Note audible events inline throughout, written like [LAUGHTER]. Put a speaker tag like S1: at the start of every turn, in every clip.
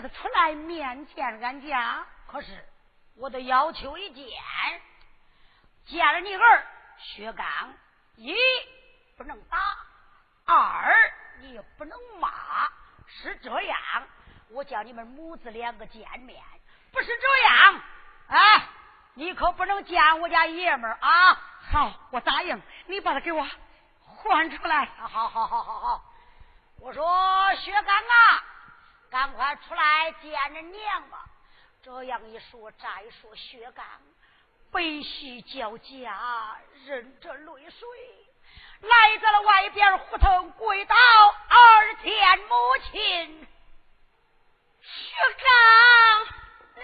S1: 叫他出来面见俺家。
S2: 可是我的要求一见。见了你儿薛刚，一不能打，二你也不能骂，是这样。我叫你们母子两个见面，不是这样。哎，你可不能见我家爷们儿啊！
S1: 好，我答应你，把他给我换出来。
S2: 好好好好好，我说薛刚啊，赶快出来见着娘吧。这样一说，再说薛刚。悲喜交加，忍着泪水，来到了外边胡同，跪倒二见母亲。薛刚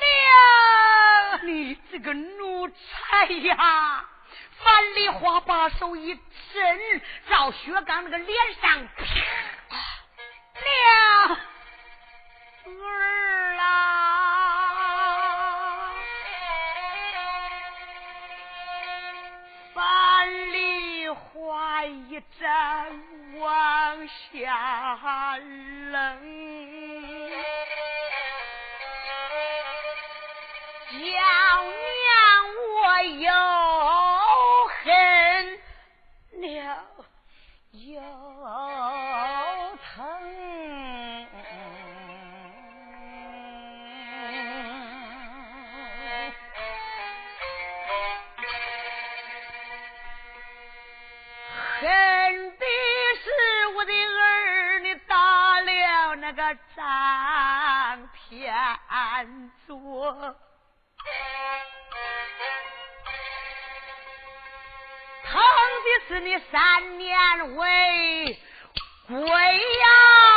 S1: 娘，你这个奴才呀！樊梨花把手一伸，照薛刚那个脸上，
S2: 娘儿啊！往下扔，难做，疼的是你三年为归呀。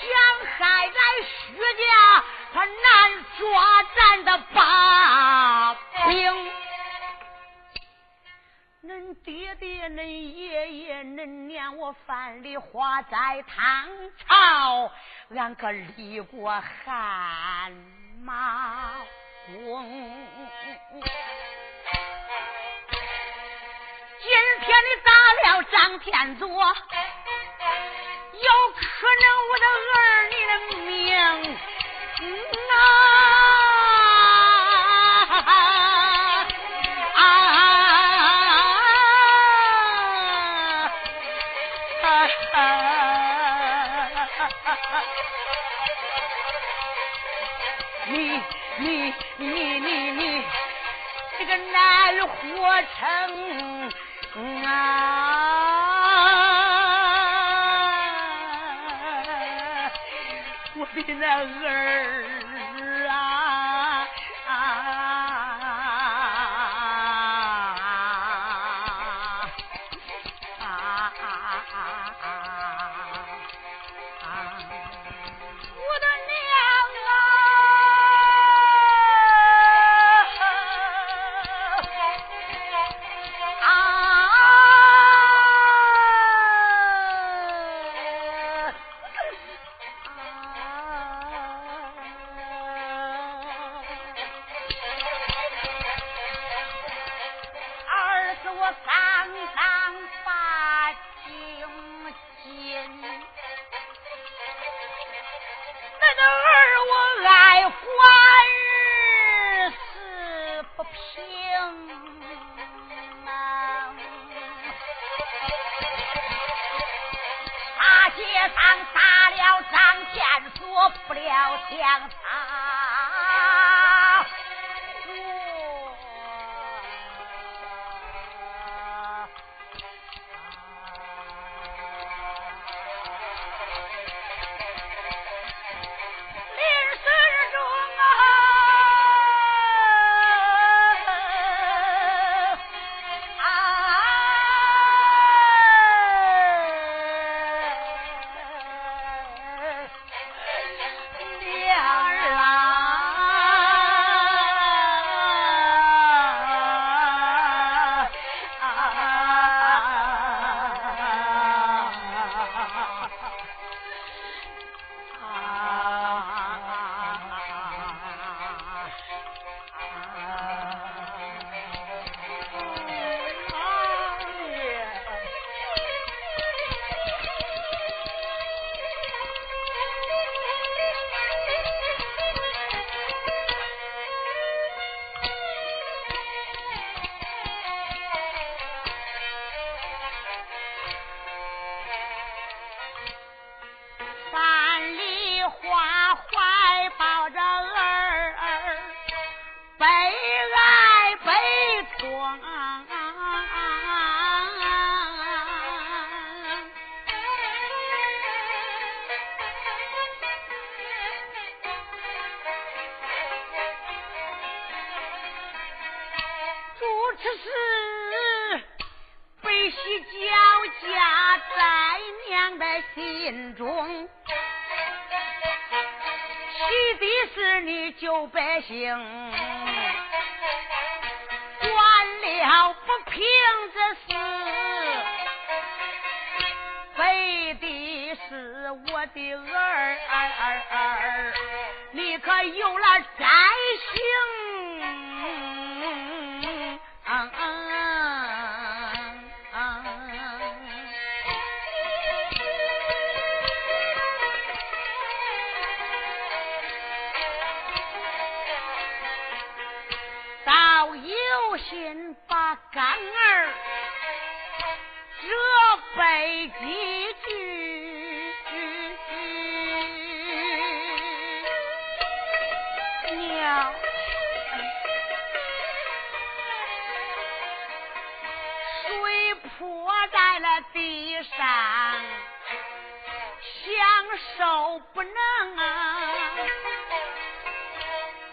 S2: 想害咱徐家，他难抓咱的把柄。恁爹爹、恁爷爷、恁娘，我范梨花在唐朝，俺可立过汗马功。今天你打了张天佐，有可能我的儿你的命啊！你你你，这个难活成。啊！我的那儿。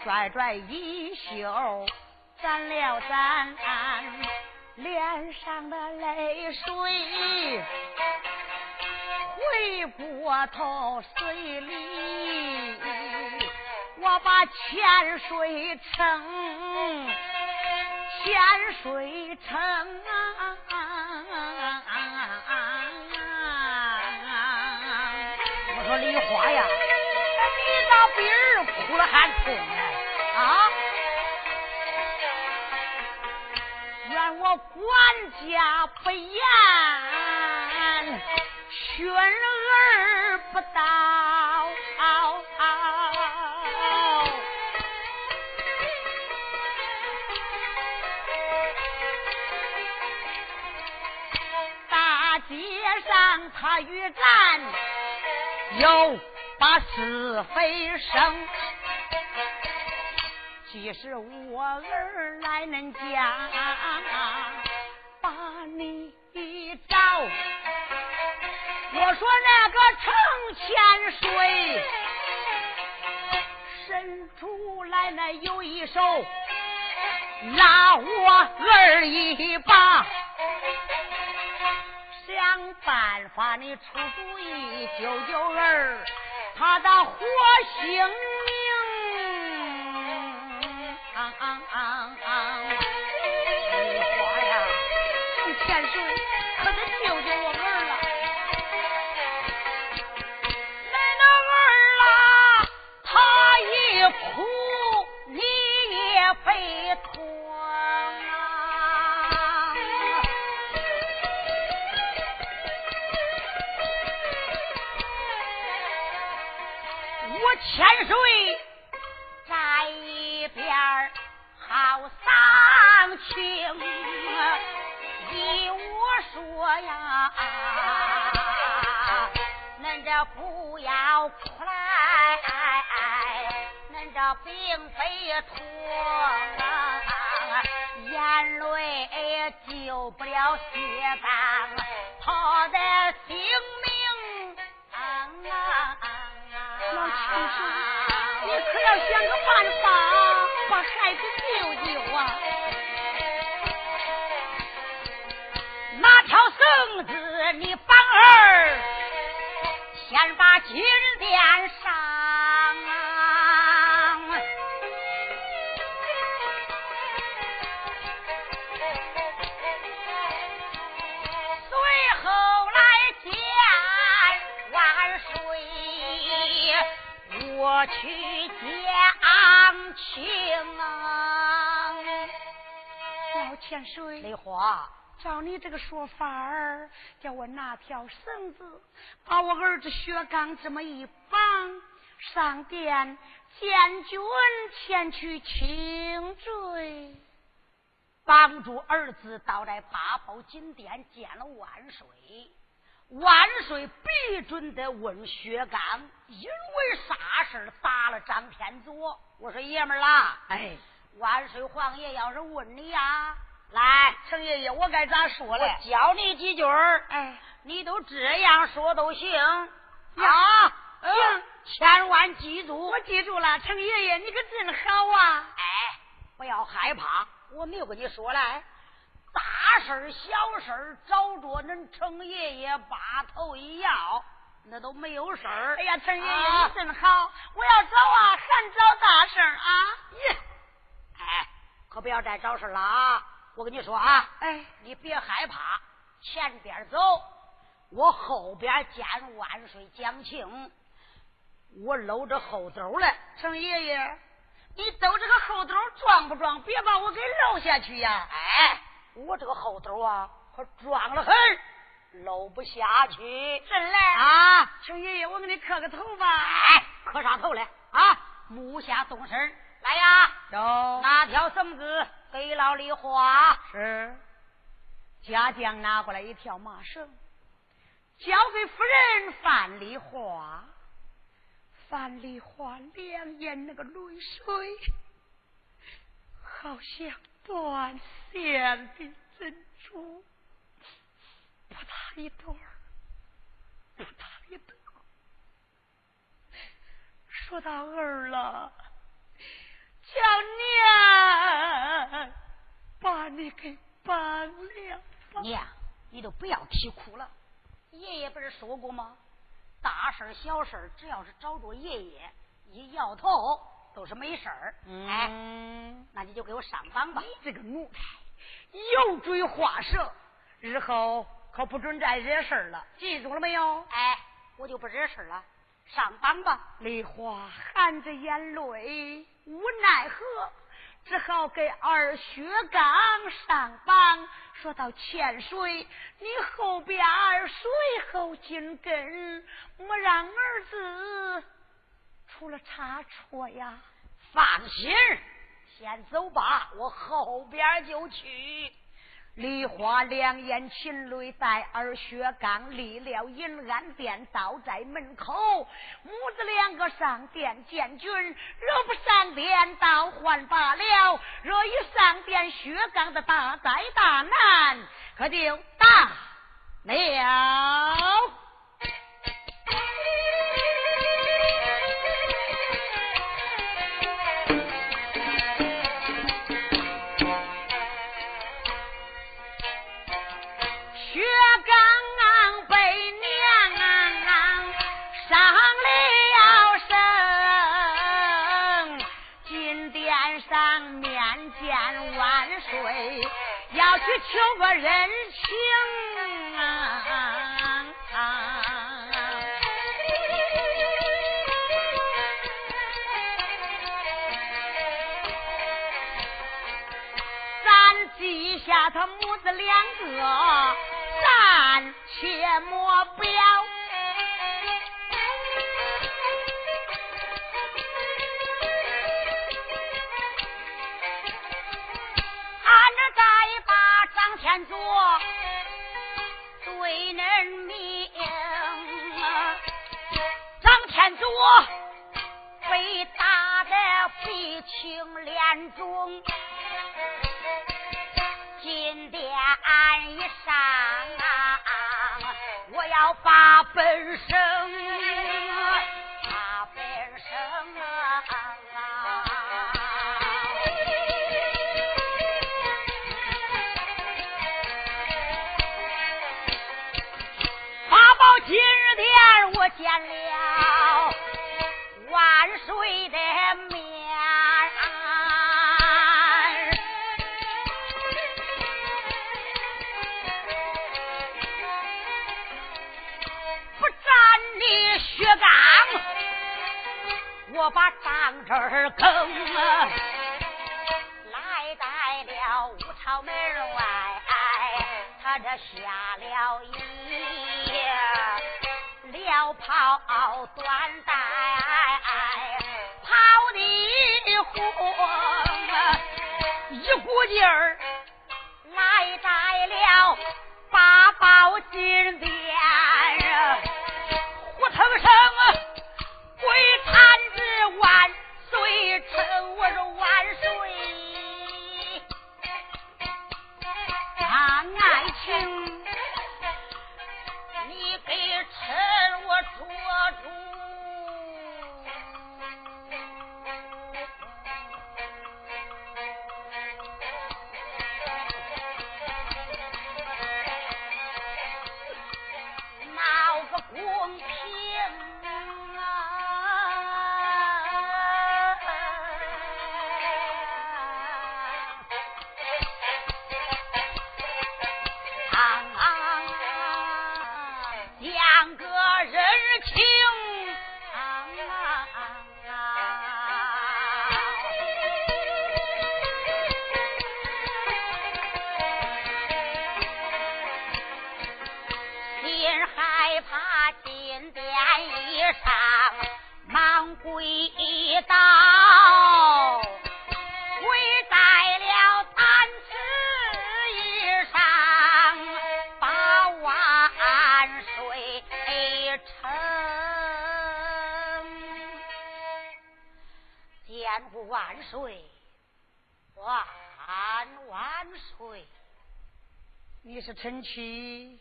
S2: 拽拽衣袖沾了沾脸上的泪水，回过头水里，我把潜水称，潜水称，我说梨花呀。管家不严训儿不到大街上他与咱又把是非生其实我儿来恁家把你找，我说那个程千水。伸出来那有一手拉我儿一把，想办法你出主意救救儿他的活性可得救救我儿了！恁那儿啦，他一哭你也悲痛啊！我千岁不要哭来，恁这并非托，眼泪救不了薛刚他的性命。老千岁，你可要想个办法把孩子救救啊！拿条绳子，你绑儿，先把金殿上。随后来见万岁，我去讲情啊。老千岁，
S1: 梨花，
S2: 照你这个说法儿，叫我拿条绳子把我儿子薛刚这么一绑，上殿见君前去请罪。
S1: 帮助儿子到在八宝金殿见了万岁，万岁必准得问薛刚，因为啥事儿打了张天佐？我说爷们儿啦，
S2: 哎，
S1: 万岁皇爷要是问你呀，来，
S2: 程爷爷，我该咋说
S1: 我
S2: 嘞？
S1: 教你几句儿，
S2: 哎，
S1: 你都这样说都行
S2: 呀
S1: 啊，
S2: 嗯
S1: 行，千万记住，
S2: 我记住了，程爷爷，你可真好啊！
S1: 哎，不要害怕，我没有跟你说来，大事儿小事儿找着恁程爷爷把头一摇，那都没有事儿。
S2: 哎呀，程爷爷，
S1: 啊
S2: 你真好！我要找啊，还找大事儿啊！
S1: 耶，哎，可不要再找事儿了啊！我跟你说啊，
S2: 哎，
S1: 你别害怕，前边走，我后边见万岁讲情，我搂着后兜来。
S2: 程爷爷，你兜这个后兜装不装？别把我给搂下去呀！
S1: 哎，我这个后兜啊，可装了很，搂不下去。
S2: 真嘞
S1: 啊！
S2: 程爷爷，我给你磕个头吧。
S1: 哎，磕啥头来啊？木下动身，来呀！
S2: 走
S1: 拿条绳子给老李花。
S2: 是，家将拿过来一条麻绳，交给夫人范丽花。范丽花两眼那个泪水，好像断线的珍珠，扑嗒一朵儿，扑嗒一朵儿。说到儿了，叫娘把你给绑了吧。
S1: 娘，你都不要啼哭了。爷爷不是说过吗？大事儿小事儿，只要是找着爷爷，一摇头都是没事儿。哎，
S2: 嗯，
S1: 那你就给我上榜吧。
S2: 你这个奴才，油嘴滑舌，日后可不准再惹事儿了，记住了没有？
S1: 哎，我就不惹事儿了，上榜吧。
S2: 梨花含着眼泪，无奈何，只好给二薛刚上榜。说到千水，你后边儿随后紧跟，莫让儿子出了差错呀。
S1: 放心，先走吧，我后边就去。梨花两眼噙泪带，二薛刚立了银安殿，倒在门口。母子两个上殿见君，若不上殿，倒还罢了；若一上殿，薛刚的大灾大难可就大了。要去求个人情啊！咱记下他母子两个，暂且莫本这下了一夜。了袍断带，跑的慌，一股劲儿来在了八宝金殿，呼腾声万岁万万岁！你是臣妻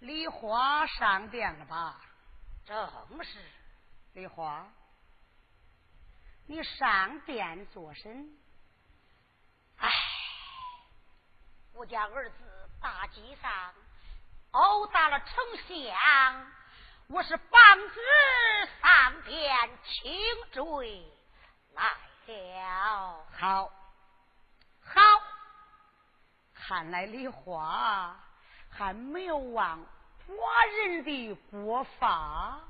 S1: 梨花上殿了吧？
S2: 正是。
S1: 梨花，你上殿做甚？
S2: 唉，我家儿子大街上殴打了丞相，我是棒子上殿请罪来。了，
S1: 好，好，看来李华还没有忘寡人的国法。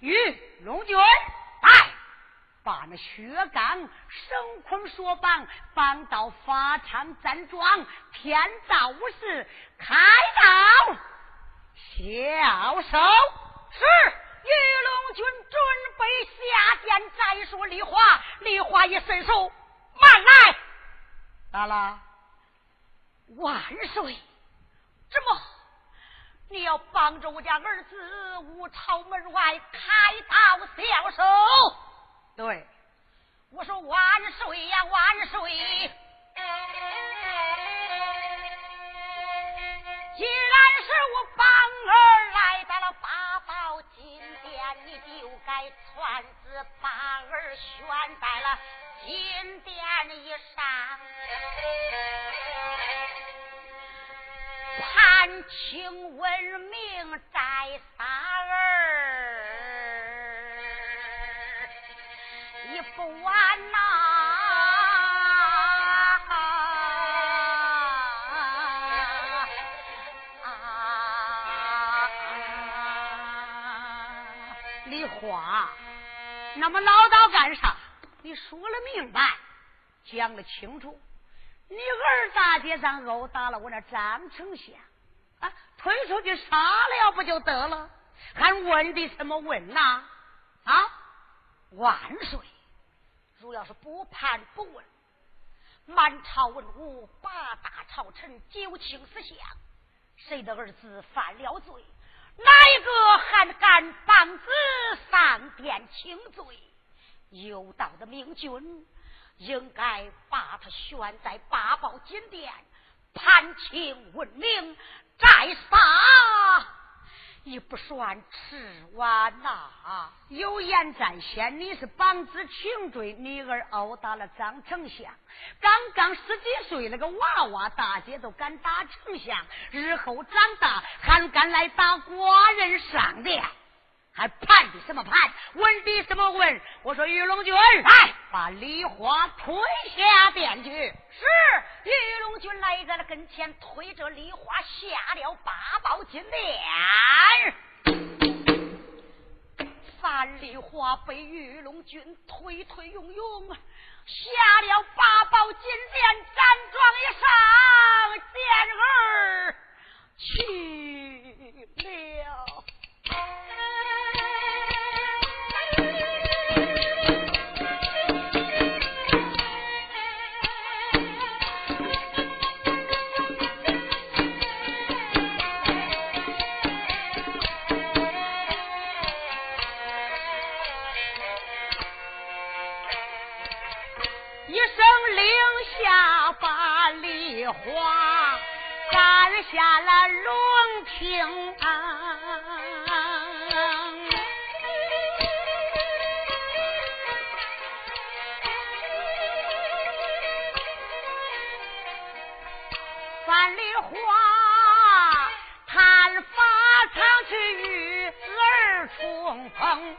S1: 与龙军来，把那薛刚、绳捆索绑，绑到法场站桩，天造无事，开刀小手。是。玉龙军准备下殿再说梨花，梨花一伸手，慢来，咋了？万岁！这么，你要帮着我家儿子五朝门外开刀销售？
S2: 对，
S1: 我说万岁呀，万岁！既然是我帮儿来到了八宝金你就该穿子把儿悬在了。金殿以上，判清闻名摘仨
S2: 那么唠叨干啥？你说了明白，讲了清楚。你二大街上殴打了我那张丞相，啊，推出去杀了不就得了？还问的什么问呐？啊，万岁！
S1: 如要是不判不问，满朝文武八大朝臣九卿四相，谁的儿子犯了罪？哪一个还敢帮子上殿请罪？有道的明君应该把他悬在八宝金殿，判情问明，再杀。你不算吃完呐！
S2: 有言在先，你是膀子轻罪，女儿殴打了张丞相，刚刚十几岁那个娃娃，大姐都敢打丞相，日后长大还敢来打寡人上殿。还盼的什么盼？问的什么问？我说玉龙君，来把梨花推下殿去。
S1: 是玉龙君来在了跟前，推着梨花下了八宝金殿。范梨花被玉龙君推推拥拥下了八宝金殿，站桩一上，见儿去了。下了龙庭，范丽花探法场去与儿重逢，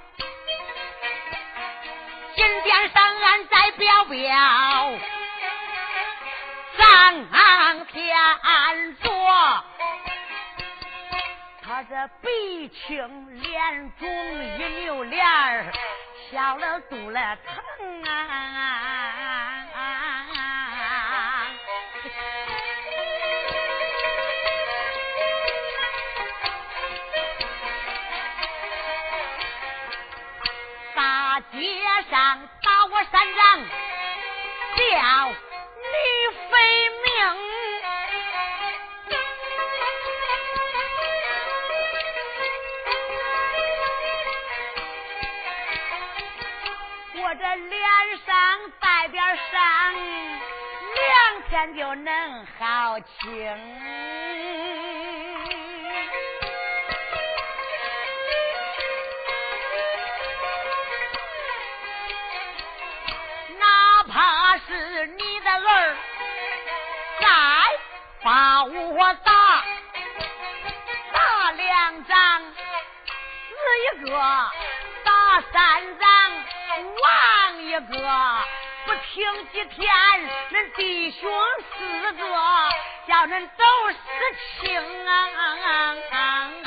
S1: 金殿上俺在表表。这鼻青脸肿一扭脸儿，笑了肚了疼啊！大街上打我三掌，叫。就能好清。哪怕是你的儿再把我打，打两掌，死一个；打三掌，亡一个。不听几天，恁弟兄四个叫恁都死清啊！啊啊啊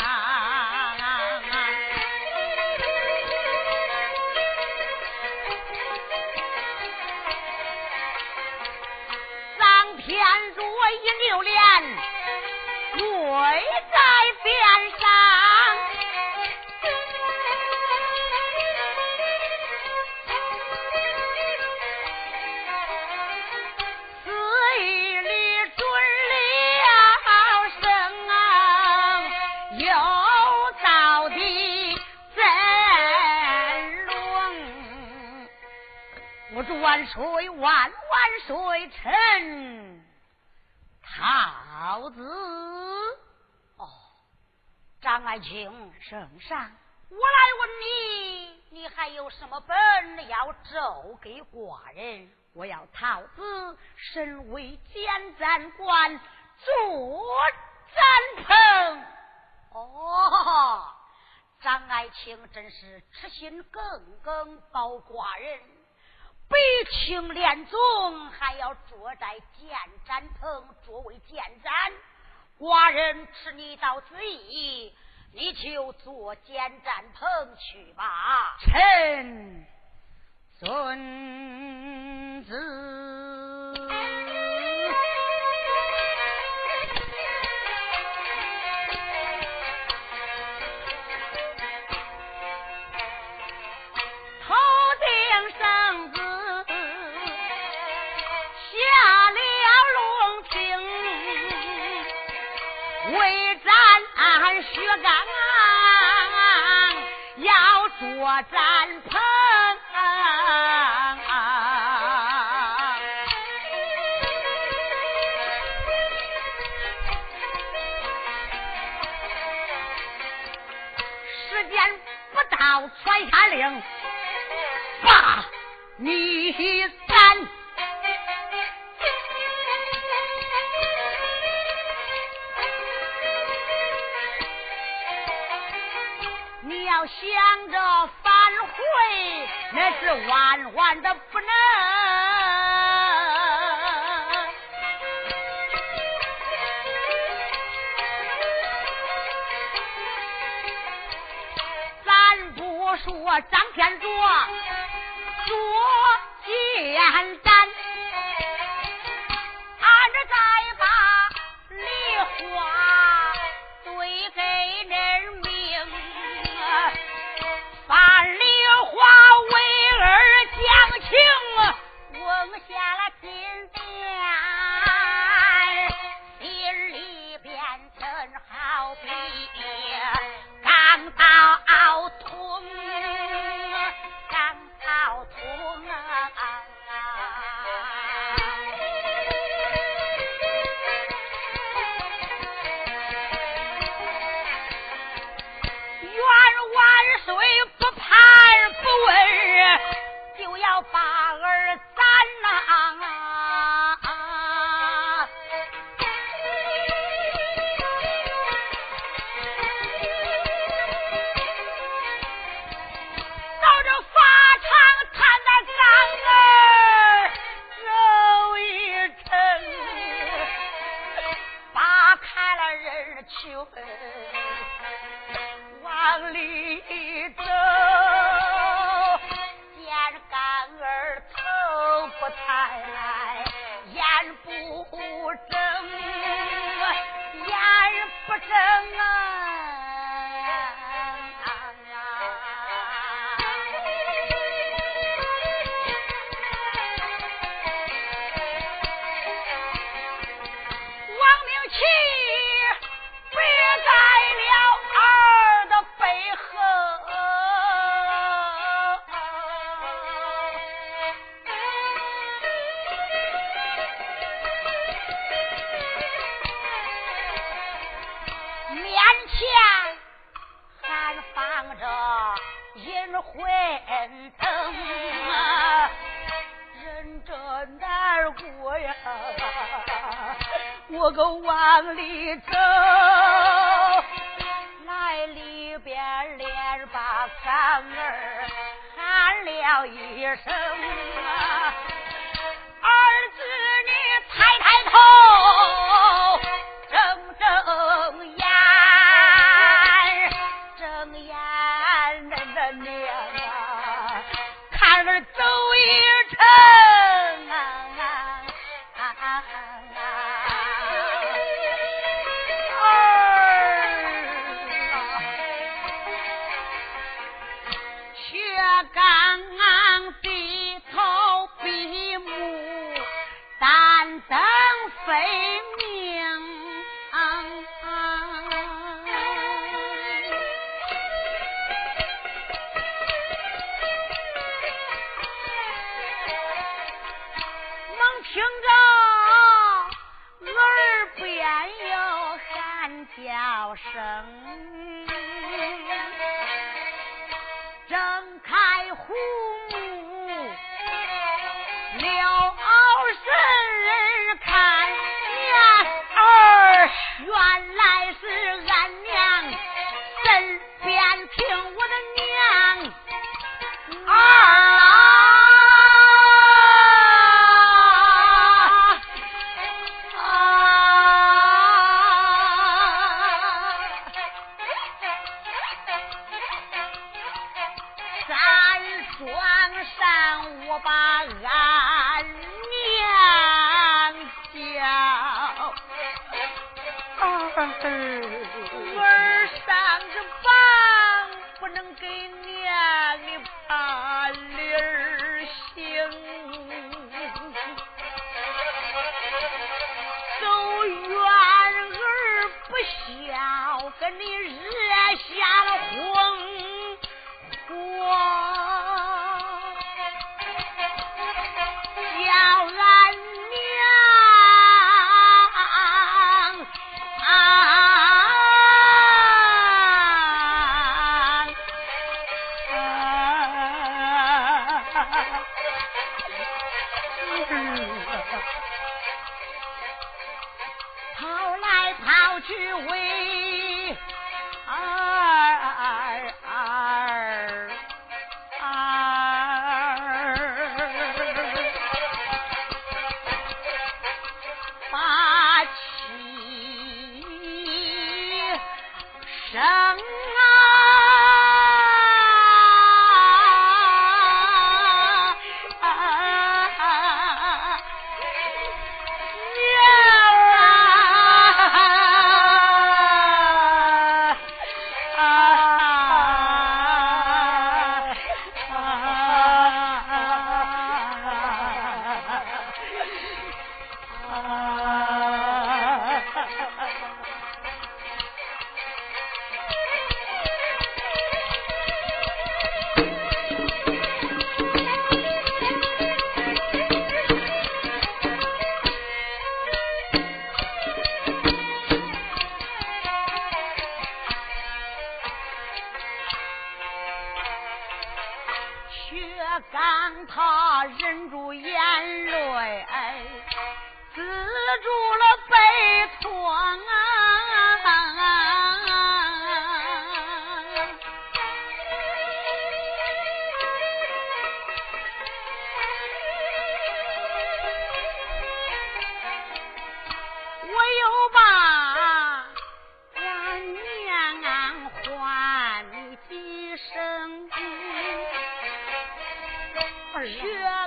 S2: 岁万万岁！臣桃子。
S1: 哦，张爱卿，
S2: 圣上，
S1: 我来问你，你还有什么本要奏给寡人？
S2: 我要桃子身为监斩官，坐斩棚。
S1: 哦，张爱卿真是痴心耿耿保寡人，悲情连宗，还要坐在建斩棚作为建斩。寡人吃你到此意，你就坐建斩棚去吧。
S2: 臣孙子。我战棚，时间不到，传下令，把你斩。你要想着。那是万万的不能，咱不说张天卓做奸斩，听着耳边有喊叫声。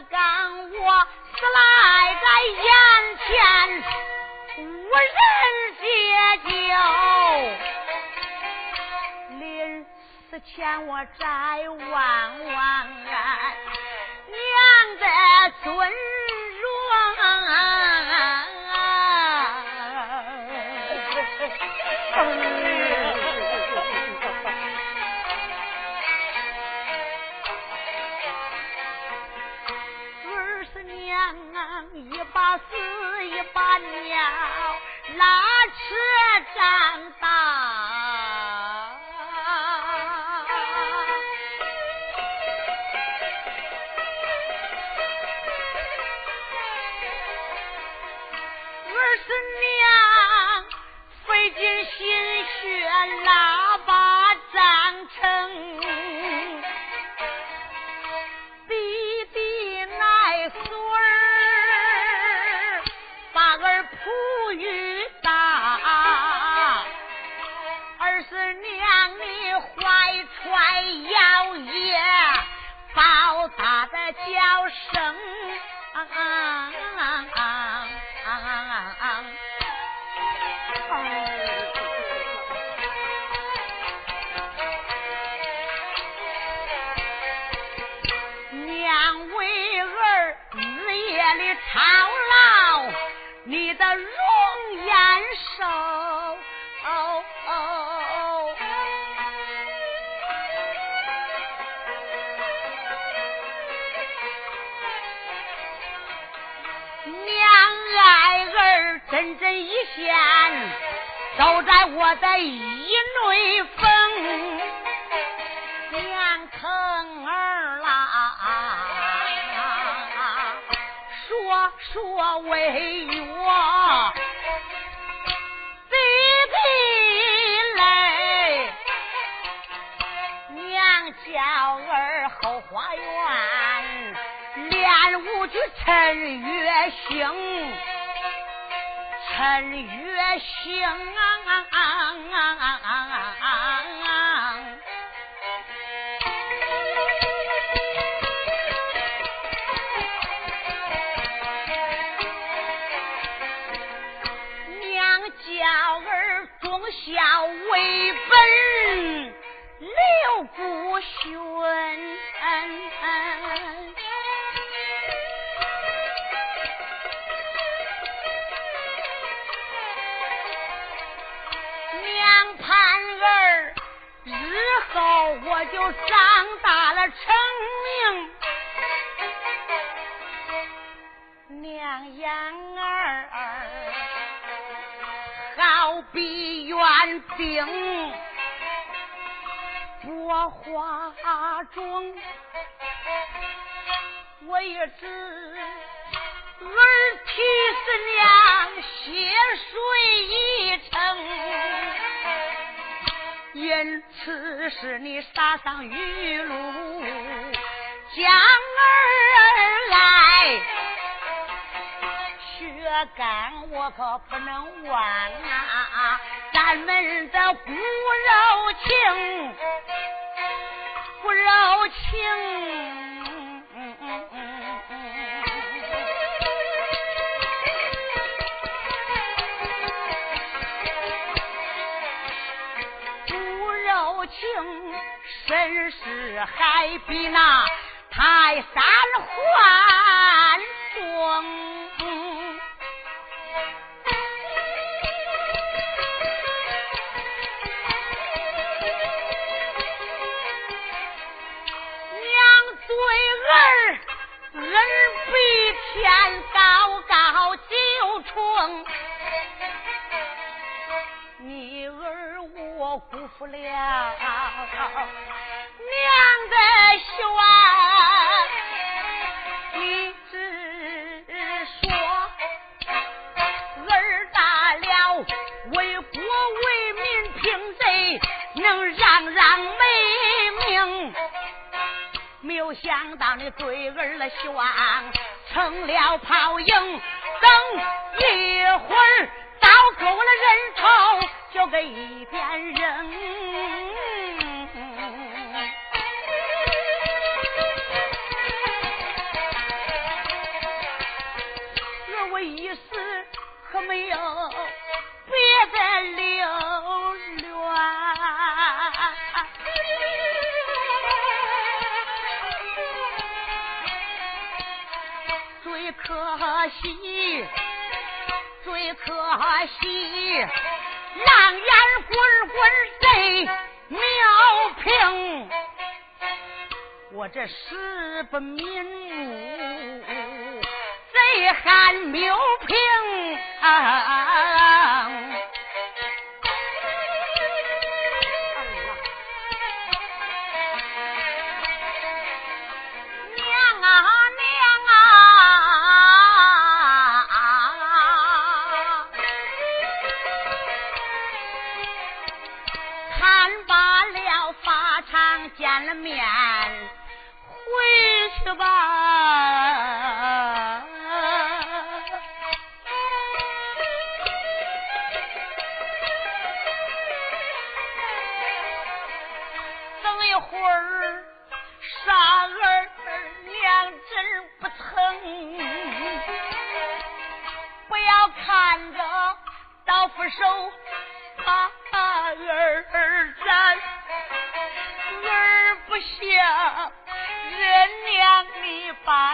S2: 刚我死来在眼前无人解救临死前我再望望啊娘的尊容 [LAUGHS] 要拉扯咱人一线，都在我的一内缝，连坑儿啦，说说为我弟弟来，娘叫儿后花园，练武去趁月星。人月星,啊啊啊啊啊我花中，我也知儿替是娘血水一程，因此是你撒上玉露将儿来，血干我可不能忘啊！咱们的骨肉情。柔情，不柔情，甚是还比那泰山环中。你儿我辜负了娘的希望。你只说儿大了，为国为民平贼，能让让美名。没有想到你对儿的希望。成了泡影，等结婚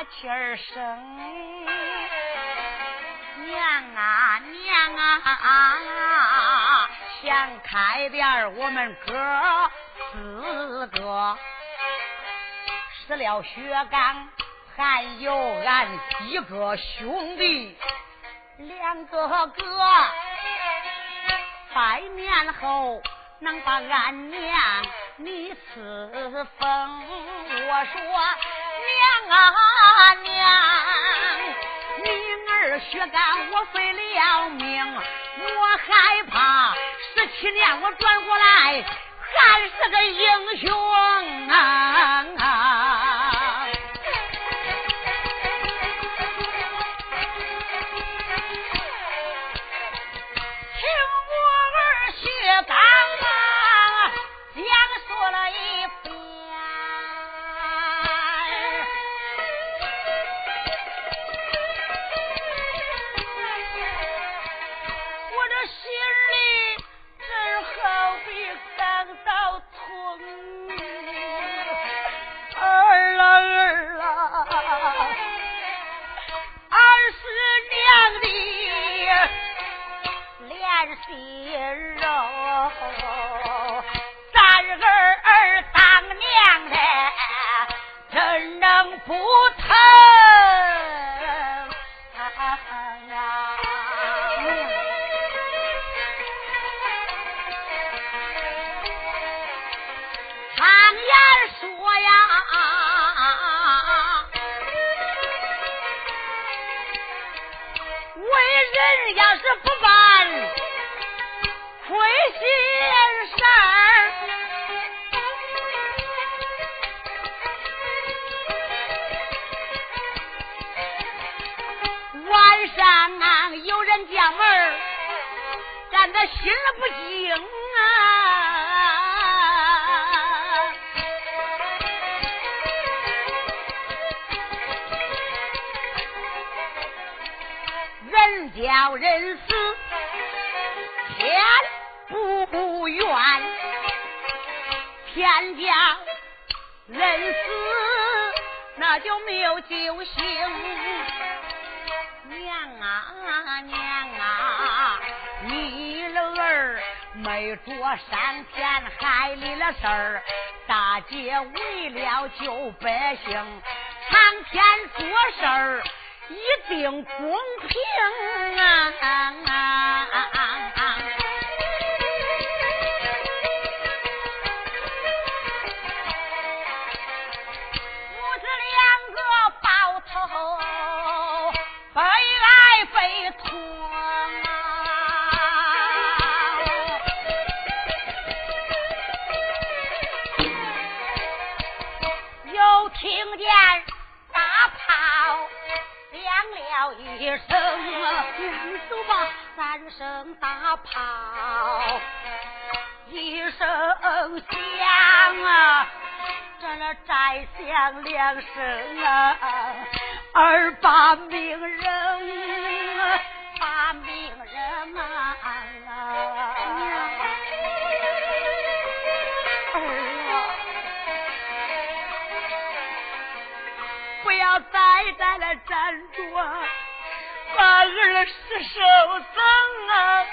S2: 气儿生。娘啊娘啊啊，想开点我们哥四个死了薛刚，还有俺几个兄弟，两个哥，百年后能把俺娘。你赐封，我说娘啊娘，你儿血干我废了命，我害怕十七年我转过来还是个英雄啊！连心肉，咱儿当娘的怎能不听见大炮响了一声，
S1: 你走吧。
S2: 三声大炮，一声响啊，这那寨响两声啊，二把命人，把命人啊。要再在那站着，把儿是受伤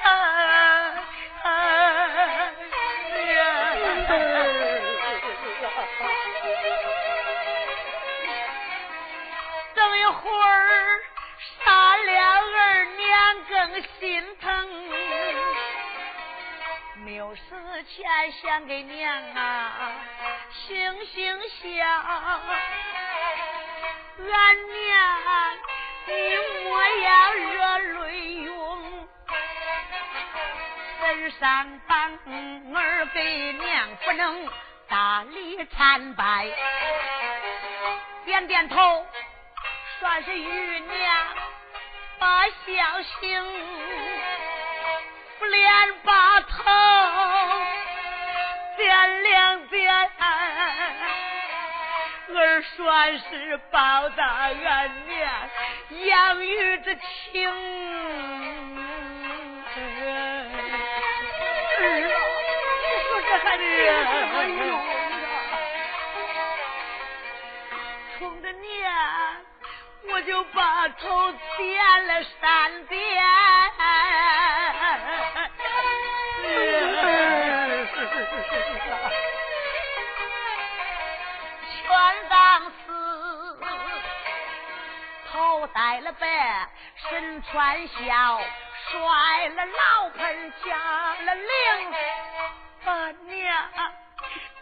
S2: 啊！等一会儿杀了儿娘更心疼，没有死前想给娘啊，行行孝。俺娘，你莫要热泪涌，身上绑儿给娘不能大礼参拜，点点头，算是与娘把孝行，不连把头掂两掂。儿算是报答俺娘养育之情，
S1: 儿啊，你说这孩子哎呦，
S2: 冲着娘，我就把头点了三遍。[LAUGHS] 头戴了白，身穿孝，摔了老盆，加了灵，把娘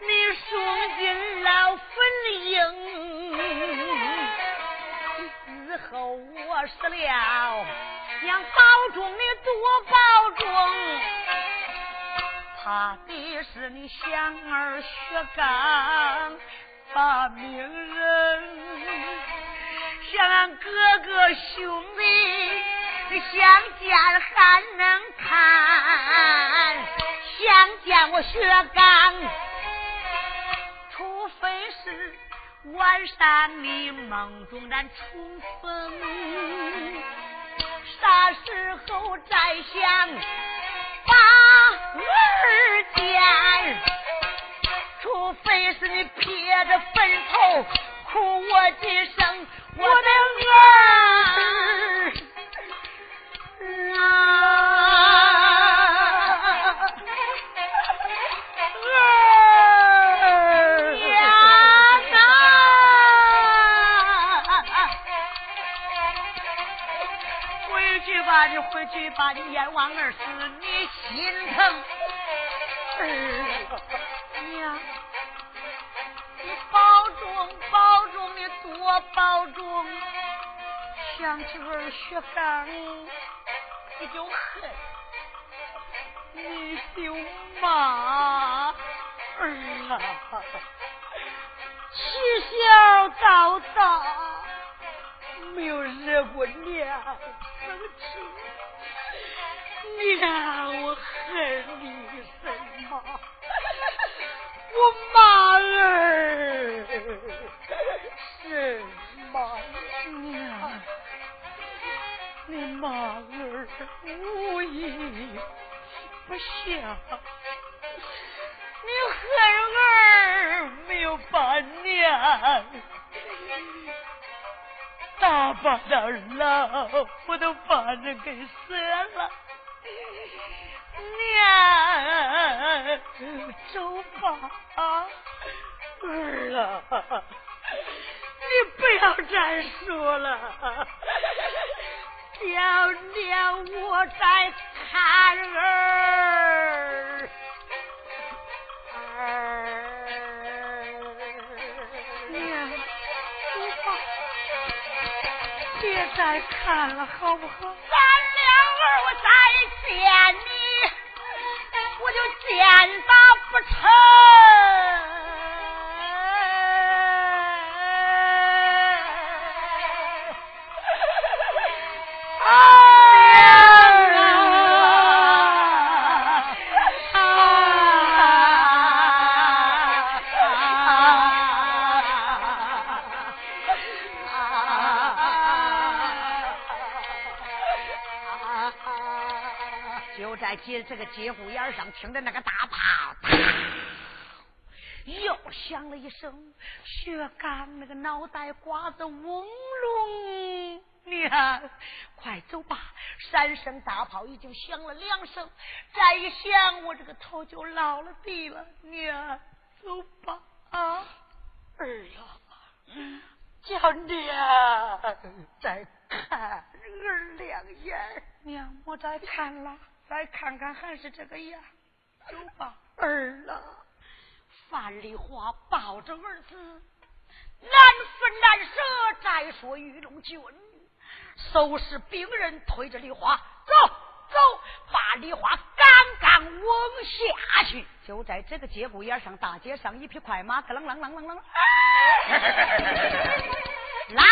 S2: 你送进老坟茔。日后我死了，娘保重你多保重，怕的是你想儿血刚。把命人，想俺哥哥兄弟相见还能看，相见我薛刚，除非是晚上你梦中咱重逢，啥时候再想把儿见？除非是你撇着坟头哭我几声，我的儿啊，儿娘！啊！回去吧，你回去吧，你阎王儿死，你心疼儿。娘，你多保重。想起儿薛刚，你就恨，你就骂儿啊！起小到大，没有惹过娘生气。娘，我恨你什么？我妈儿什么娘？你妈儿无义不孝，你恨儿没有把娘打把的老，我都把人给死了。娘，走吧，儿啊，你不要再说了，娘娘我在看儿，儿，娘，走吧，别再看了，好不好？听着那个大炮，又响了一声，薛刚那个脑袋瓜子嗡隆。娘，快走吧！三声大炮已经响了两声，再一响，我这个头就落了地了。娘，走吧！啊，儿呀，叫娘再看儿两眼。娘，我再看了，再看看还是这个样。走吧，儿啊！樊梨花抱着儿子，难分难舍。再说玉龙军。收拾兵人，推着梨花走走，把梨花刚刚往下去。就在这个节骨眼上，大街上一匹快马，咯楞楞楞楞楞，[LAUGHS] 来